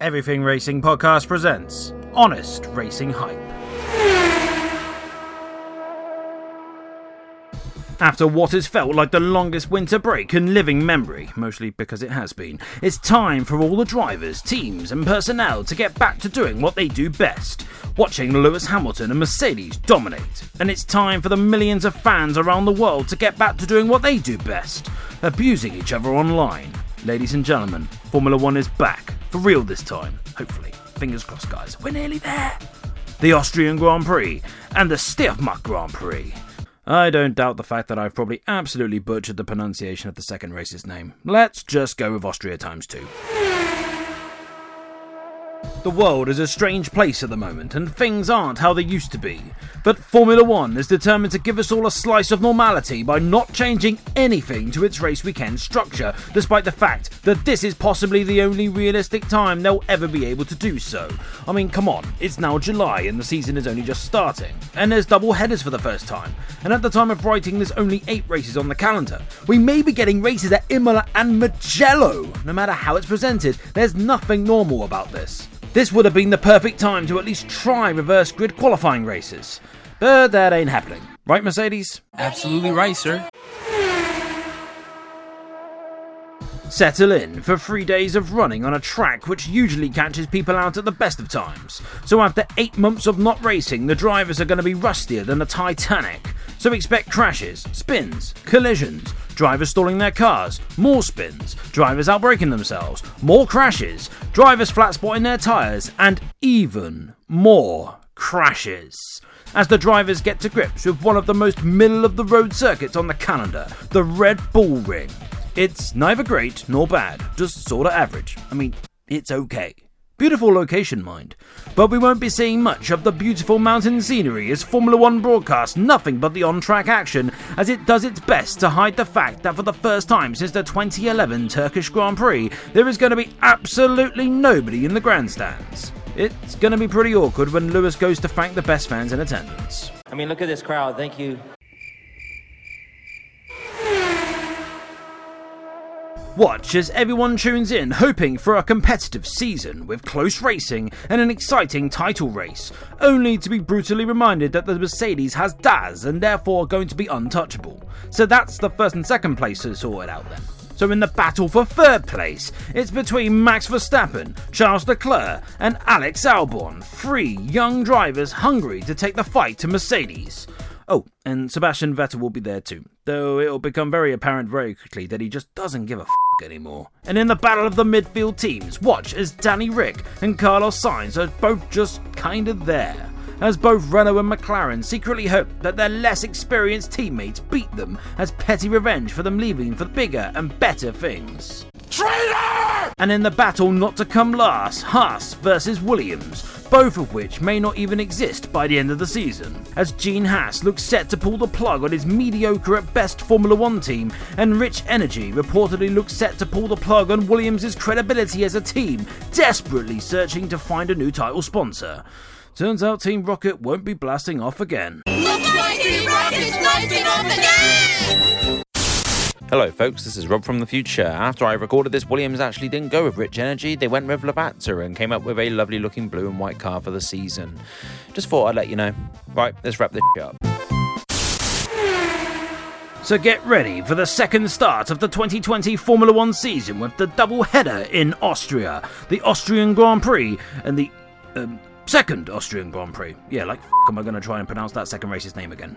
Everything Racing Podcast presents Honest Racing Hype. After what has felt like the longest winter break in living memory, mostly because it has been, it's time for all the drivers, teams, and personnel to get back to doing what they do best watching Lewis Hamilton and Mercedes dominate. And it's time for the millions of fans around the world to get back to doing what they do best abusing each other online. Ladies and gentlemen, Formula One is back, for real this time, hopefully. Fingers crossed, guys. We're nearly there. The Austrian Grand Prix and the Steiermark Grand Prix. I don't doubt the fact that I've probably absolutely butchered the pronunciation of the second race's name. Let's just go with Austria times two. The world is a strange place at the moment, and things aren't how they used to be. But Formula One is determined to give us all a slice of normality by not changing anything to its race weekend structure, despite the fact that this is possibly the only realistic time they'll ever be able to do so. I mean, come on, it's now July and the season is only just starting, and there's double headers for the first time, and at the time of writing, there's only eight races on the calendar. We may be getting races at Imola and Mugello. No matter how it's presented, there's nothing normal about this. This would have been the perfect time to at least try reverse grid qualifying races. But that ain't happening. Right, Mercedes? Absolutely right, sir. Settle in for three days of running on a track which usually catches people out at the best of times. So, after eight months of not racing, the drivers are going to be rustier than the Titanic. So, expect crashes, spins, collisions, drivers stalling their cars, more spins, drivers outbraking themselves, more crashes, drivers flat spotting their tyres, and even more crashes. As the drivers get to grips with one of the most middle of the road circuits on the calendar, the Red Bull Ring. It's neither great nor bad, just sorta average. I mean, it's okay. Beautiful location, mind. But we won't be seeing much of the beautiful mountain scenery as Formula One broadcasts nothing but the on track action as it does its best to hide the fact that for the first time since the 2011 Turkish Grand Prix, there is going to be absolutely nobody in the grandstands. It's going to be pretty awkward when Lewis goes to thank the best fans in attendance. I mean, look at this crowd. Thank you. Watch as everyone tunes in, hoping for a competitive season with close racing and an exciting title race, only to be brutally reminded that the Mercedes has DAS and therefore going to be untouchable. So that's the first and second places sorted out then. So in the battle for third place, it's between Max Verstappen, Charles Leclerc, and Alex Albon, three young drivers hungry to take the fight to Mercedes. Oh, and Sebastian Vettel will be there too, though it'll become very apparent very quickly that he just doesn't give a f anymore. And in the battle of the midfield teams, watch as Danny Ric and Carlos Sainz are both just kinda there. As both Renault and McLaren secretly hope that their less experienced teammates beat them as petty revenge for them leaving for bigger and better things. Traitor! And in the battle not to come last, Haas versus Williams, both of which may not even exist by the end of the season, as Gene Haas looks set to pull the plug on his mediocre at best Formula One team, and Rich Energy reportedly looks set to pull the plug on Williams' credibility as a team, desperately searching to find a new title sponsor. Turns out Team Rocket won't be blasting off again. Hello, folks. This is Rob from the future. After I recorded this, Williams actually didn't go with Rich Energy. They went with Lavazza and came up with a lovely looking blue and white car for the season. Just thought I'd let you know. Right, let's wrap this up. So get ready for the second start of the 2020 Formula One season with the double header in Austria, the Austrian Grand Prix, and the um, second Austrian Grand Prix. Yeah, like f- am I going to try and pronounce that second race's name again?